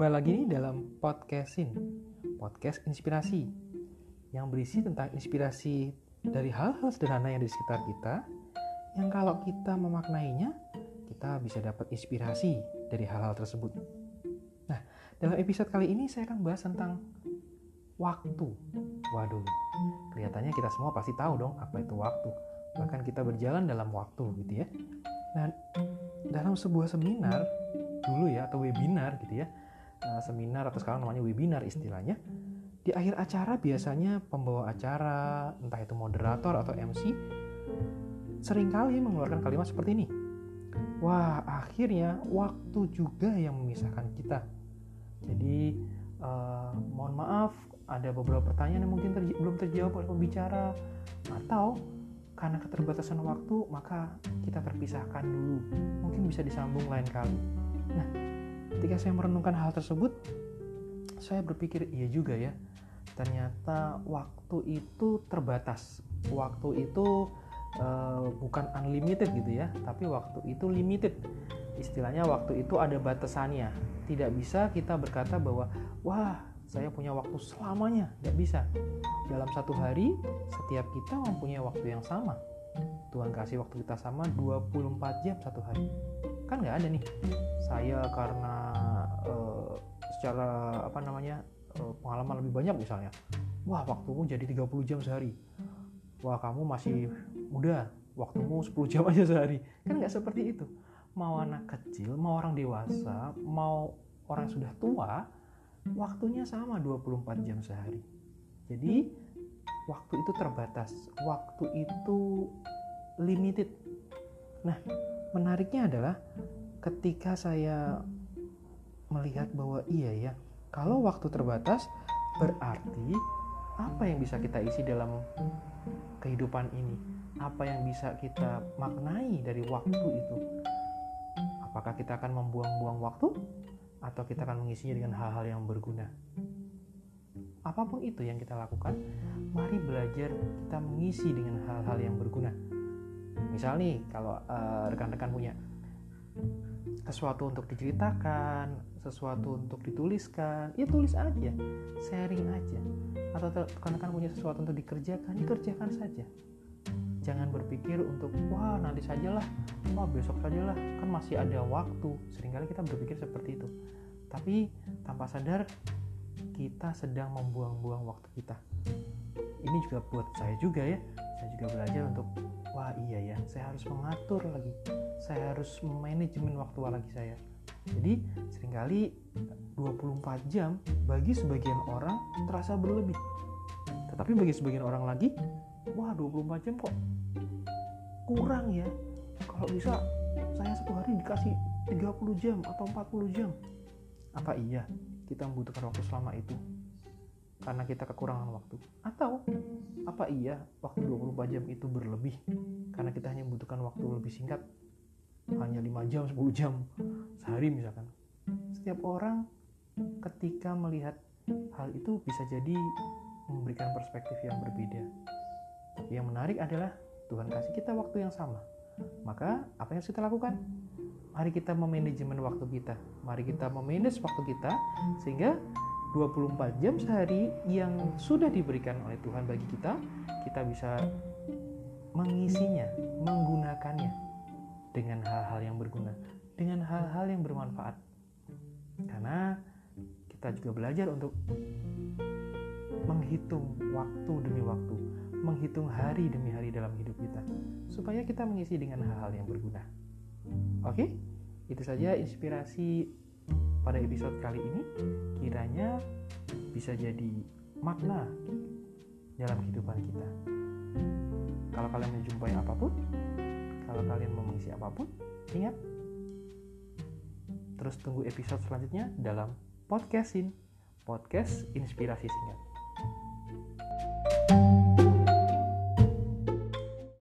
Jumpa lagi nih dalam podcastin, podcast inspirasi yang berisi tentang inspirasi dari hal-hal sederhana yang di sekitar kita yang kalau kita memaknainya kita bisa dapat inspirasi dari hal-hal tersebut. Nah, dalam episode kali ini saya akan bahas tentang waktu. Waduh, kelihatannya kita semua pasti tahu dong apa itu waktu. Bahkan kita berjalan dalam waktu gitu ya. Nah, dalam sebuah seminar dulu ya atau webinar gitu ya, uh, seminar atau sekarang namanya webinar istilahnya. Di akhir acara biasanya pembawa acara, entah itu moderator atau MC, sering kali mengeluarkan kalimat seperti ini. Wah, akhirnya waktu juga yang memisahkan kita. Jadi, uh, mohon maaf, ada beberapa pertanyaan yang mungkin terj belum terjawab oleh pembicara, atau karena keterbatasan waktu, maka kita terpisahkan dulu. Mungkin bisa disambung lain kali. Nah, ketika saya merenungkan hal tersebut saya berpikir iya juga ya ternyata waktu itu terbatas. Waktu itu uh, bukan unlimited gitu ya tapi waktu itu limited. Istilahnya waktu itu ada batasannya. Tidak bisa kita berkata bahwa wah saya punya waktu selamanya tidak bisa. Dalam satu hari setiap kita mempunyai waktu yang sama. Tuhan kasih waktu kita sama 24 jam satu hari. Kan nggak ada nih. Saya karena uh, secara apa namanya uh, pengalaman lebih banyak misalnya. Wah waktumu jadi 30 jam sehari. Wah kamu masih muda waktumu 10 jam aja sehari. Kan nggak seperti itu. Mau anak kecil mau orang dewasa mau orang yang sudah tua waktunya sama 24 jam sehari. Jadi waktu itu terbatas. Waktu itu limited. Nah, menariknya adalah ketika saya melihat bahwa iya ya, kalau waktu terbatas berarti apa yang bisa kita isi dalam kehidupan ini? Apa yang bisa kita maknai dari waktu itu? Apakah kita akan membuang-buang waktu atau kita akan mengisinya dengan hal-hal yang berguna? Apa pun itu yang kita lakukan, mari belajar kita mengisi dengan hal-hal yang berguna misal nih kalau uh, rekan-rekan punya sesuatu untuk diceritakan sesuatu untuk dituliskan. Ya tulis aja. Sharing aja. Atau rekan-rekan punya sesuatu untuk dikerjakan dikerjakan saja. Jangan berpikir untuk wah nanti sajalah. Wah besok sajalah. Kan masih ada waktu. Seringkali kita berpikir seperti itu. Tapi tanpa sadar kita sedang membuang-buang waktu kita. Ini juga buat saya juga ya saya juga belajar untuk wah iya ya saya harus mengatur lagi. Saya harus manajemen waktu lagi saya. Jadi sering kali 24 jam bagi sebagian orang terasa berlebih. Tetapi bagi sebagian orang lagi wah 24 jam kok kurang ya? Kalau bisa saya satu hari dikasih 30 jam atau 40 jam. Apa iya kita membutuhkan waktu selama itu karena kita kekurangan waktu. Atau apa iya waktu 24 jam itu berlebih karena kita hanya membutuhkan waktu lebih singkat? Hanya 5 jam 10 jam sehari misalkan. Setiap orang ketika melihat hal itu bisa jadi memberikan perspektif yang berbeda. Tapi yang menarik adalah Tuhan kasih kita waktu yang sama. Maka apa yang harus kita lakukan? Mari kita memanajemen waktu kita. Mari kita memanage waktu kita sehingga 24 jam sehari yang sudah diberikan oleh Tuhan bagi kita, kita bisa mengisinya, menggunakannya dengan hal-hal yang berguna, dengan hal-hal yang bermanfaat. Karena kita juga belajar untuk menghitung waktu demi waktu, menghitung hari demi hari dalam hidup kita, supaya kita mengisi dengan hal-hal yang berguna. Oke, itu saja inspirasi pada episode kali ini kiranya bisa jadi makna dalam kehidupan kita. Kalau kalian menjumpai apa pun, kalau kalian mau mengisi apa pun, ingat terus tunggu episode selanjutnya dalam podcastin podcast inspirasi singkat.